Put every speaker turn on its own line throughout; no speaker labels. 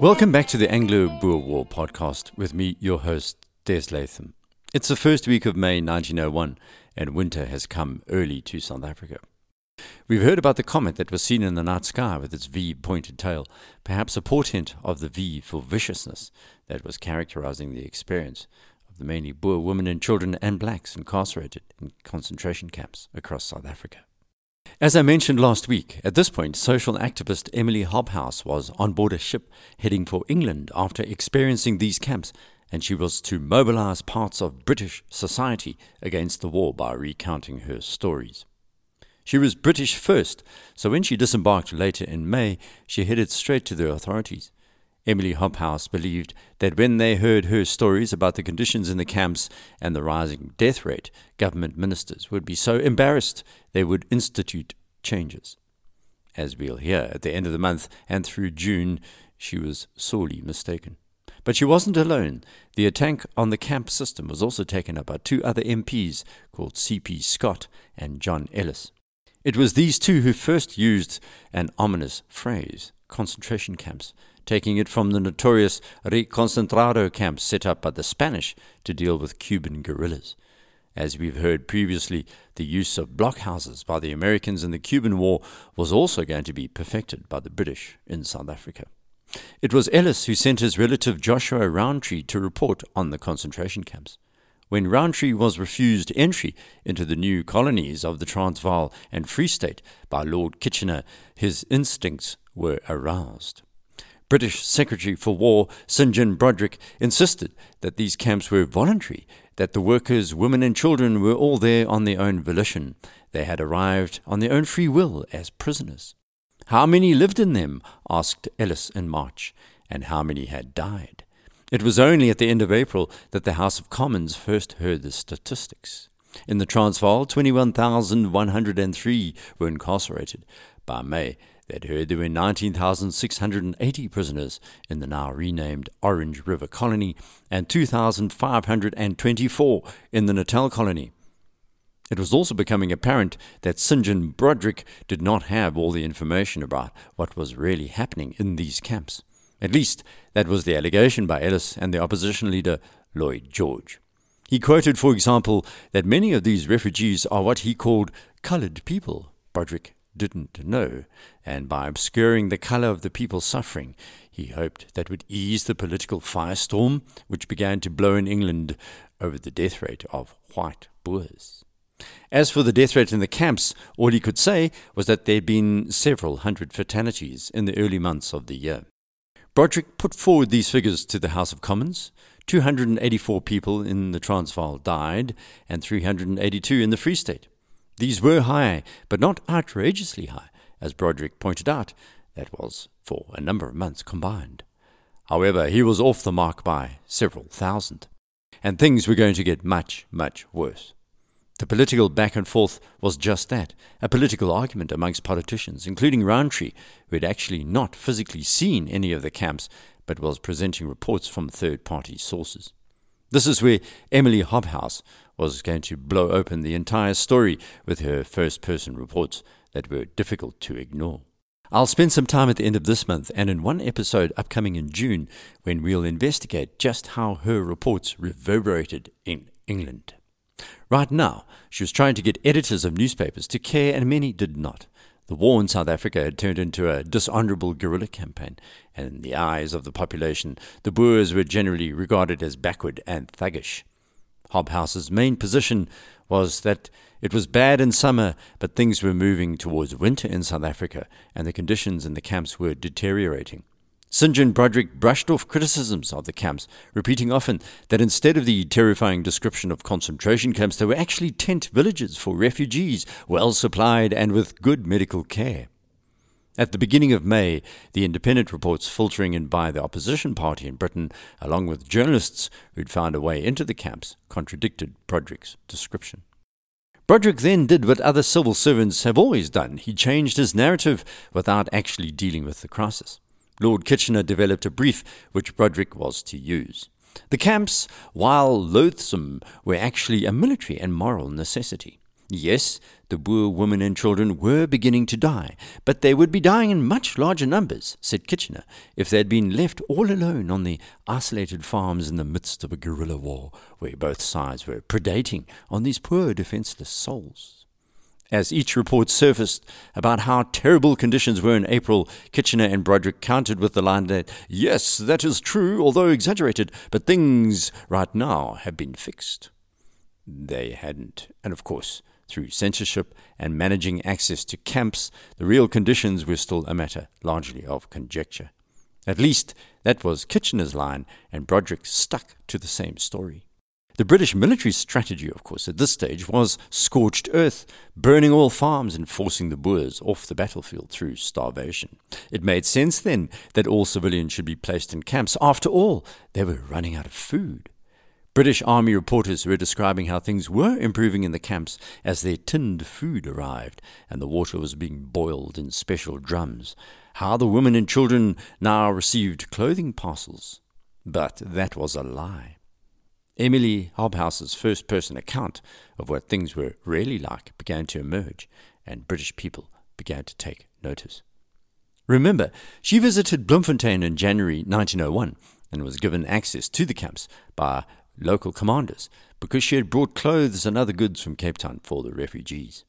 Welcome back to the Anglo Boer War podcast with me, your host, Des Latham. It's the first week of May 1901, and winter has come early to South Africa. We've heard about the comet that was seen in the night sky with its V pointed tail, perhaps a portent of the V for viciousness that was characterizing the experience of the mainly Boer women and children and blacks incarcerated in concentration camps across South Africa. As I mentioned last week, at this point, social activist Emily Hobhouse was on board a ship heading for England after experiencing these camps, and she was to mobilize parts of British society against the war by recounting her stories. She was British first, so when she disembarked later in May, she headed straight to the authorities. Emily Hobhouse believed that when they heard her stories about the conditions in the camps and the rising death rate, government ministers would be so embarrassed they would institute changes. As we'll hear at the end of the month and through June, she was sorely mistaken. But she wasn't alone. The attack on the camp system was also taken up by two other MPs called C.P. Scott and John Ellis. It was these two who first used an ominous phrase, concentration camps, taking it from the notorious Reconcentrado camps set up by the Spanish to deal with Cuban guerrillas. As we've heard previously, the use of blockhouses by the Americans in the Cuban War was also going to be perfected by the British in South Africa. It was Ellis who sent his relative Joshua Rowntree to report on the concentration camps. When Rowntree was refused entry into the new colonies of the Transvaal and Free State by Lord Kitchener, his instincts were aroused. British Secretary for War St. John Brodrick insisted that these camps were voluntary, that the workers, women, and children were all there on their own volition. They had arrived on their own free will as prisoners. How many lived in them? asked Ellis in March, and how many had died? It was only at the end of April that the House of Commons first heard the statistics. In the Transvaal, 21,103 were incarcerated. By May, They'd heard there were 19,680 prisoners in the now renamed Orange River Colony and 2,524 in the Natal Colony. It was also becoming apparent that St. John Brodrick did not have all the information about what was really happening in these camps. At least, that was the allegation by Ellis and the opposition leader Lloyd George. He quoted, for example, that many of these refugees are what he called coloured people, Brodrick didn't know, and by obscuring the color of the people suffering, he hoped that would ease the political firestorm which began to blow in England over the death rate of white Boers. As for the death rate in the camps, all he could say was that there had been several hundred fatalities in the early months of the year. Brodrick put forward these figures to the House of Commons. 284 people in the Transvaal died, and 382 in the Free State. These were high, but not outrageously high, as Brodrick pointed out. That was for a number of months combined. However, he was off the mark by several thousand, and things were going to get much, much worse. The political back and forth was just that a political argument amongst politicians, including Rowntree, who had actually not physically seen any of the camps but was presenting reports from third party sources. This is where Emily Hobhouse was going to blow open the entire story with her first person reports that were difficult to ignore. I'll spend some time at the end of this month and in one episode upcoming in June when we'll investigate just how her reports reverberated in England. Right now, she was trying to get editors of newspapers to care, and many did not. The war in South Africa had turned into a dishonorable guerrilla campaign, and in the eyes of the population, the Boers were generally regarded as backward and thuggish. Hobhouse's main position was that it was bad in summer, but things were moving towards winter in South Africa, and the conditions in the camps were deteriorating. St. John Brodrick brushed off criticisms of the camps, repeating often that instead of the terrifying description of concentration camps, they were actually tent villages for refugees, well supplied and with good medical care. At the beginning of May, the independent reports filtering in by the opposition party in Britain, along with journalists who'd found a way into the camps, contradicted Brodrick's description. Brodrick then did what other civil servants have always done. He changed his narrative without actually dealing with the crisis. Lord Kitchener developed a brief which Brodrick was to use. The camps, while loathsome, were actually a military and moral necessity. Yes, the Boer women and children were beginning to die, but they would be dying in much larger numbers, said Kitchener, if they had been left all alone on the isolated farms in the midst of a guerrilla war, where both sides were predating on these poor defenceless souls. As each report surfaced about how terrible conditions were in April, Kitchener and Brodrick countered with the line that, yes, that is true, although exaggerated, but things right now have been fixed. They hadn't. And of course, through censorship and managing access to camps, the real conditions were still a matter largely of conjecture. At least that was Kitchener's line, and Brodrick stuck to the same story. The British military strategy, of course, at this stage was scorched earth, burning all farms and forcing the Boers off the battlefield through starvation. It made sense then that all civilians should be placed in camps. After all, they were running out of food. British Army reporters were describing how things were improving in the camps as their tinned food arrived and the water was being boiled in special drums, how the women and children now received clothing parcels. But that was a lie. Emily Hobhouse's first person account of what things were really like began to emerge, and British people began to take notice. Remember, she visited Bloemfontein in January 1901 and was given access to the camps by local commanders because she had brought clothes and other goods from Cape Town for the refugees.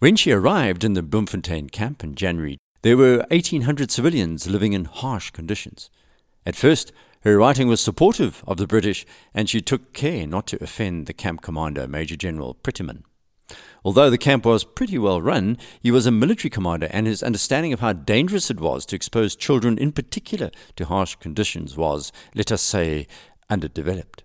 When she arrived in the Bloemfontein camp in January, there were 1,800 civilians living in harsh conditions. At first, her writing was supportive of the British, and she took care not to offend the camp commander, Major General Pretyman. Although the camp was pretty well run, he was a military commander, and his understanding of how dangerous it was to expose children in particular to harsh conditions was, let us say, underdeveloped.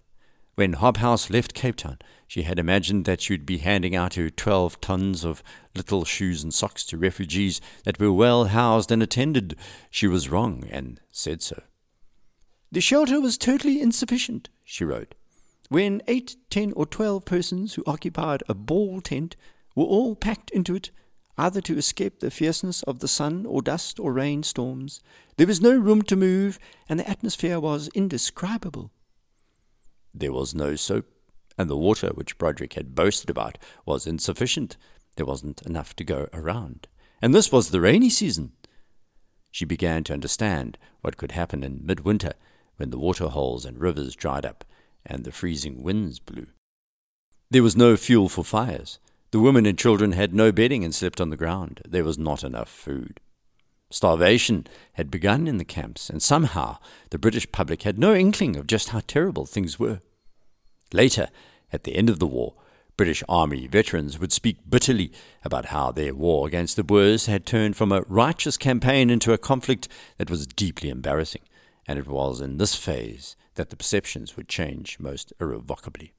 When Hobhouse left Cape Town, she had imagined that she would be handing out her twelve tons of little shoes and socks to refugees that were well housed and attended. She was wrong, and said so. The shelter was totally insufficient, she wrote. When eight, ten, or twelve persons who occupied a ball tent were all packed into it, either to escape the fierceness of the sun or dust or rain storms, there was no room to move, and the atmosphere was indescribable. There was no soap, and the water which Brodrick had boasted about was insufficient. There wasn't enough to go around. And this was the rainy season. She began to understand what could happen in midwinter when the water holes and rivers dried up and the freezing winds blew. There was no fuel for fires. The women and children had no bedding and slept on the ground. There was not enough food. Starvation had begun in the camps, and somehow the British public had no inkling of just how terrible things were. Later, at the end of the war, British Army veterans would speak bitterly about how their war against the Boers had turned from a righteous campaign into a conflict that was deeply embarrassing, and it was in this phase that the perceptions would change most irrevocably.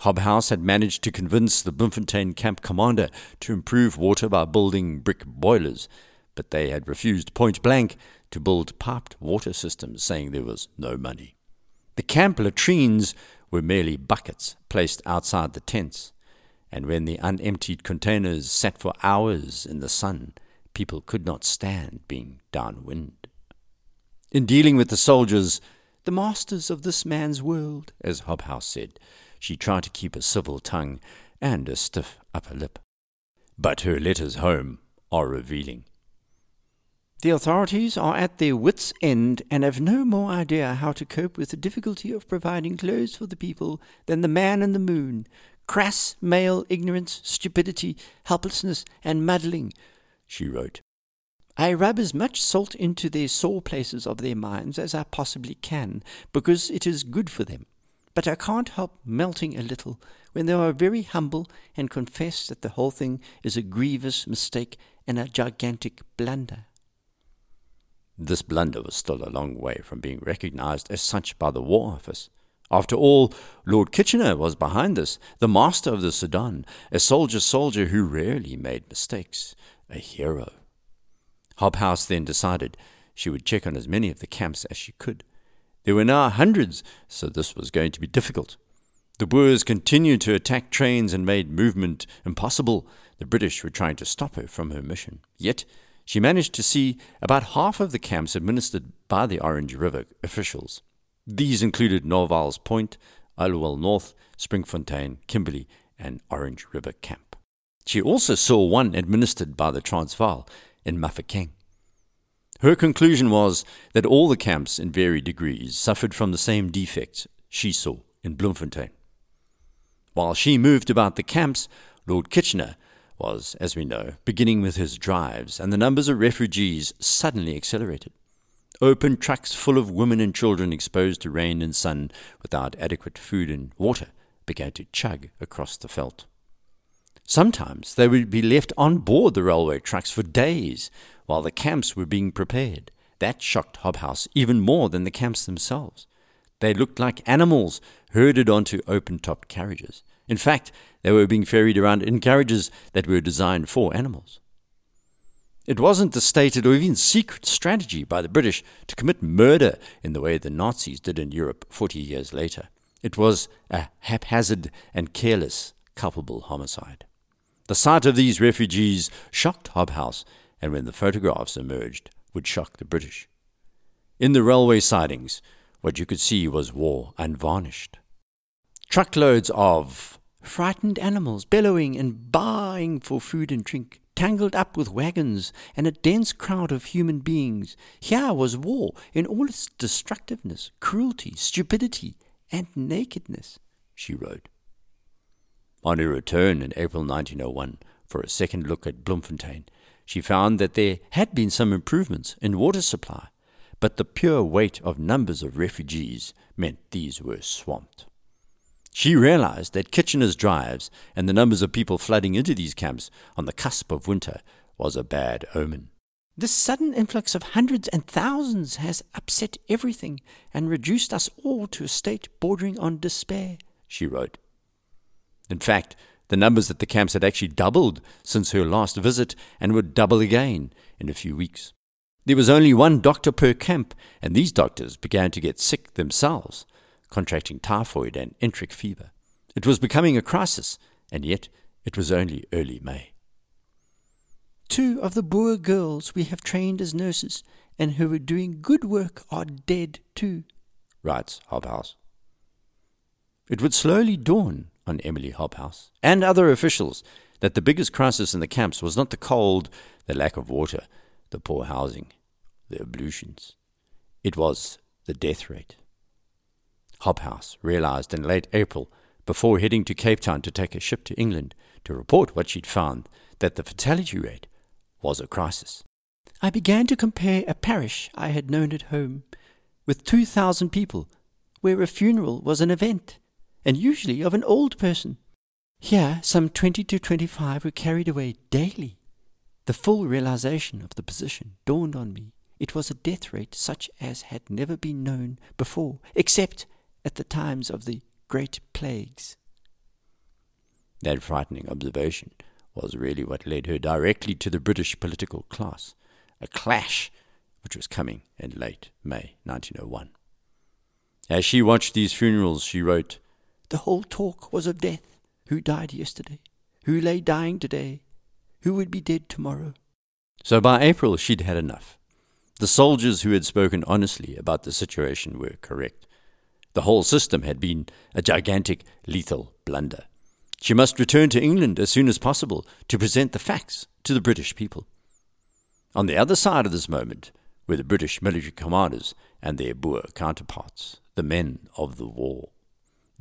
Hobhouse had managed to convince the Bloemfontein camp commander to improve water by building brick boilers but they had refused point blank to build piped water systems, saying there was no money. The camp latrines were merely buckets placed outside the tents, and when the unemptied containers sat for hours in the sun, people could not stand being downwind. In dealing with the soldiers, the masters of this man's world, as Hobhouse said, she tried to keep a civil tongue and a stiff upper lip. But her letters home are revealing. The authorities are at their wits' end and have no more idea how to cope with the difficulty of providing clothes for the people than the man in the moon. Crass male ignorance, stupidity, helplessness, and muddling, she wrote. I rub as much salt into their sore places of their minds as I possibly can, because it is good for them. But I can't help melting a little when they are very humble and confess that the whole thing is a grievous mistake and a gigantic blunder. This blunder was still a long way from being recognized as such by the War Office. After all, Lord Kitchener was behind this, the master of the Sudan, a soldier soldier who rarely made mistakes, a hero. Hobhouse then decided she would check on as many of the camps as she could. There were now hundreds, so this was going to be difficult. The Boers continued to attack trains and made movement impossible. The British were trying to stop her from her mission. Yet she managed to see about half of the camps administered by the Orange River officials. These included Norval's Point, Aliwal North, Springfontein, Kimberley, and Orange River Camp. She also saw one administered by the Transvaal in Mafeking. Her conclusion was that all the camps, in varied degrees, suffered from the same defects she saw in Bloemfontein. While she moved about the camps, Lord Kitchener was, as we know, beginning with his drives, and the numbers of refugees suddenly accelerated. Open trucks full of women and children exposed to rain and sun without adequate food and water began to chug across the veldt. Sometimes they would be left on board the railway trucks for days while the camps were being prepared. That shocked Hobhouse even more than the camps themselves. They looked like animals herded onto open topped carriages. In fact, they were being ferried around in carriages that were designed for animals. It wasn't the stated or even secret strategy by the British to commit murder in the way the Nazis did in Europe 40 years later. It was a haphazard and careless, culpable homicide. The sight of these refugees shocked Hobhouse, and when the photographs emerged, would shock the British. In the railway sidings, what you could see was war unvarnished. Truckloads of frightened animals bellowing and baaing for food and drink, tangled up with wagons and a dense crowd of human beings. Here was war in all its destructiveness, cruelty, stupidity, and nakedness, she wrote. On her return in April 1901 for a second look at Bloemfontein, she found that there had been some improvements in water supply, but the pure weight of numbers of refugees meant these were swamped. She realized that Kitchener's drives and the numbers of people flooding into these camps on the cusp of winter was a bad omen. This sudden influx of hundreds and thousands has upset everything and reduced us all to a state bordering on despair, she wrote. In fact, the numbers at the camps had actually doubled since her last visit and would double again in a few weeks. There was only one doctor per camp, and these doctors began to get sick themselves, contracting typhoid and enteric fever. It was becoming a crisis, and yet it was only early May. Two of the Boer girls we have trained as nurses and who were doing good work are dead too, writes Hobhouse. It would slowly dawn on Emily Hobhouse and other officials that the biggest crisis in the camps was not the cold, the lack of water, the poor housing, the ablutions. It was the death rate. Hobhouse realized in late April, before heading to Cape Town to take a ship to England to report what she'd found, that the fatality rate was a crisis. I began to compare a parish I had known at home with 2,000 people, where a funeral was an event, and usually of an old person. Here, some 20 to 25 were carried away daily. The full realization of the position dawned on me. It was a death rate such as had never been known before, except at the times of the great plagues. That frightening observation was really what led her directly to the British political class, a clash which was coming in late May 1901. As she watched these funerals, she wrote, The whole talk was of death. Who died yesterday? Who lay dying today? Who would be dead tomorrow? So by April, she'd had enough. The soldiers who had spoken honestly about the situation were correct. The whole system had been a gigantic, lethal blunder. She must return to England as soon as possible to present the facts to the British people. On the other side of this moment were the British military commanders and their Boer counterparts, the men of the war,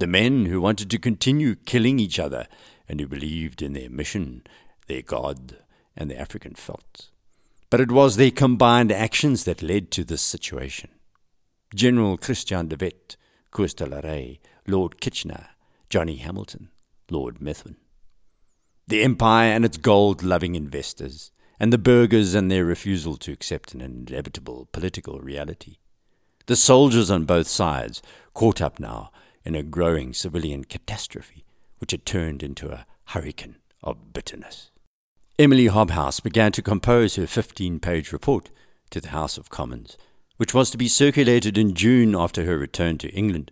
the men who wanted to continue killing each other and who believed in their mission, their God, and the African veldt. But it was their combined actions that led to this situation. General Christian de Wet, Koos de la Rey, Lord Kitchener, Johnny Hamilton, Lord Methuen. The empire and its gold loving investors, and the burghers and their refusal to accept an inevitable political reality. The soldiers on both sides, caught up now in a growing civilian catastrophe, which had turned into a hurricane of bitterness. Emily Hobhouse began to compose her 15 page report to the House of Commons, which was to be circulated in June after her return to England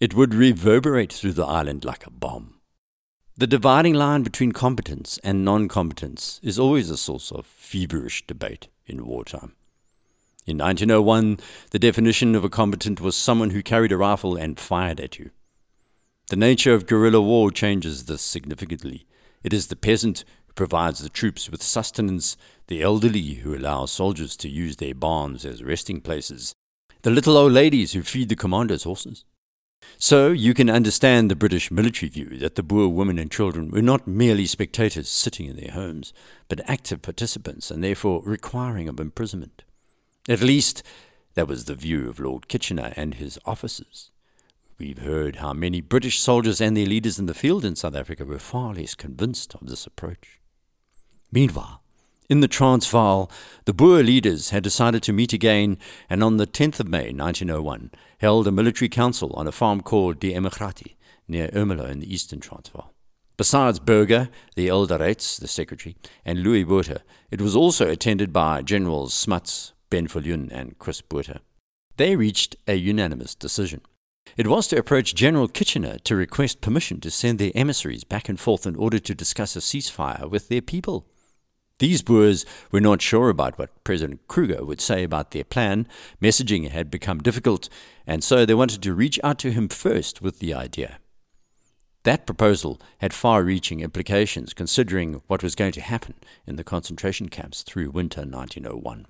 it would reverberate through the island like a bomb. The dividing line between competence and non competence is always a source of feverish debate in wartime. In 1901, the definition of a combatant was someone who carried a rifle and fired at you. The nature of guerrilla war changes this significantly. It is the peasant who provides the troops with sustenance, the elderly who allow soldiers to use their barns as resting places, the little old ladies who feed the commander's horses. So you can understand the British military view that the Boer women and children were not merely spectators sitting in their homes, but active participants and therefore requiring of imprisonment. At least that was the view of Lord Kitchener and his officers. We've heard how many British soldiers and their leaders in the field in South Africa were far less convinced of this approach. Meanwhile, in the Transvaal, the Boer leaders had decided to meet again and on the 10th of May 1901 held a military council on a farm called Die Emigrati near Ermelo in the eastern Transvaal. Besides Burger, the elder Reitz, the secretary, and Louis Botha, it was also attended by Generals Smuts, Ben Viljoen, and Chris Botha. They reached a unanimous decision. It was to approach General Kitchener to request permission to send their emissaries back and forth in order to discuss a ceasefire with their people. These Boers were not sure about what President Kruger would say about their plan. Messaging had become difficult, and so they wanted to reach out to him first with the idea. That proposal had far reaching implications considering what was going to happen in the concentration camps through winter 1901.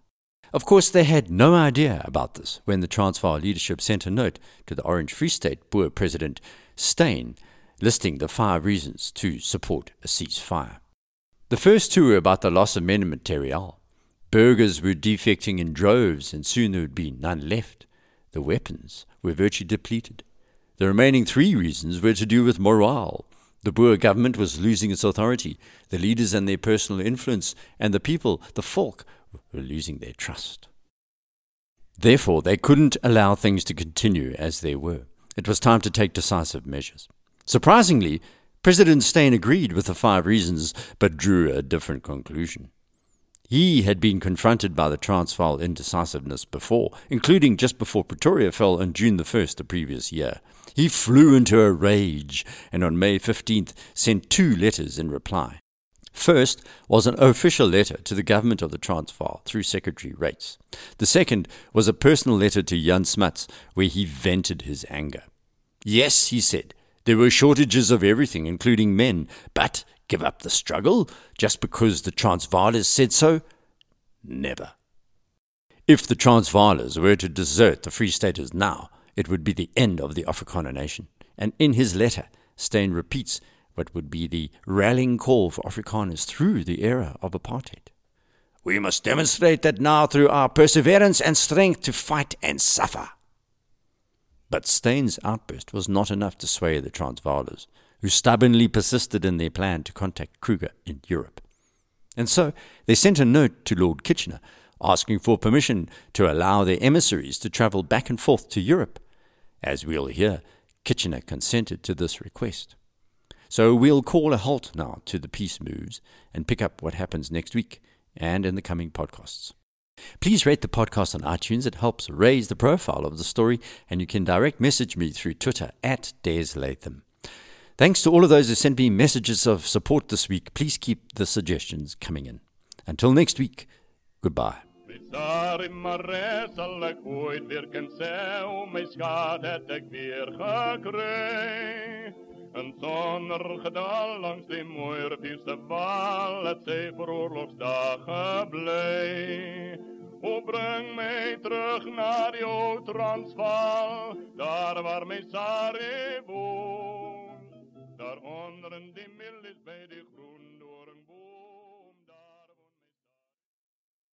Of course, they had no idea about this when the Transvaal leadership sent a note to the Orange Free State Boer President Steyn listing the five reasons to support a ceasefire. The first two were about the loss of men and material. Burgers were defecting in droves, and soon there would be none left. The weapons were virtually depleted. The remaining three reasons were to do with morale. The Boer government was losing its authority, the leaders and their personal influence, and the people, the folk, were losing their trust. Therefore, they couldn't allow things to continue as they were. It was time to take decisive measures. Surprisingly, President Steyn agreed with the five reasons, but drew a different conclusion. He had been confronted by the Transvaal indecisiveness before, including just before Pretoria fell on June the 1st the previous year. He flew into a rage and on May 15th sent two letters in reply. First was an official letter to the government of the Transvaal through Secretary Reitz. The second was a personal letter to Jan Smuts where he vented his anger. Yes, he said, there were shortages of everything, including men, but give up the struggle just because the Transvaalers said so? Never. If the Transvaalers were to desert the Free Staters now, it would be the end of the Afrikaner nation. And in his letter, Steyn repeats what would be the rallying call for Afrikaners through the era of apartheid. We must demonstrate that now through our perseverance and strength to fight and suffer. But Steyn's outburst was not enough to sway the Transvaalers, who stubbornly persisted in their plan to contact Kruger in Europe. And so they sent a note to Lord Kitchener asking for permission to allow their emissaries to travel back and forth to Europe. As we'll hear, Kitchener consented to this request. So we'll call a halt now to the peace moves and pick up what happens next week and in the coming podcasts. Please rate the podcast on iTunes. It helps raise the profile of the story, and you can direct message me through Twitter at Des Latham. Thanks to all of those who sent me messages of support this week. Please keep the suggestions coming in. Until next week, goodbye. Een dondergedal langs die mooie wal, het zij voor oorlogsdagen blij. O breng mij terug naar die oud Transvaal, daar waar mijn Sarre woont. Daar onder een die is bij die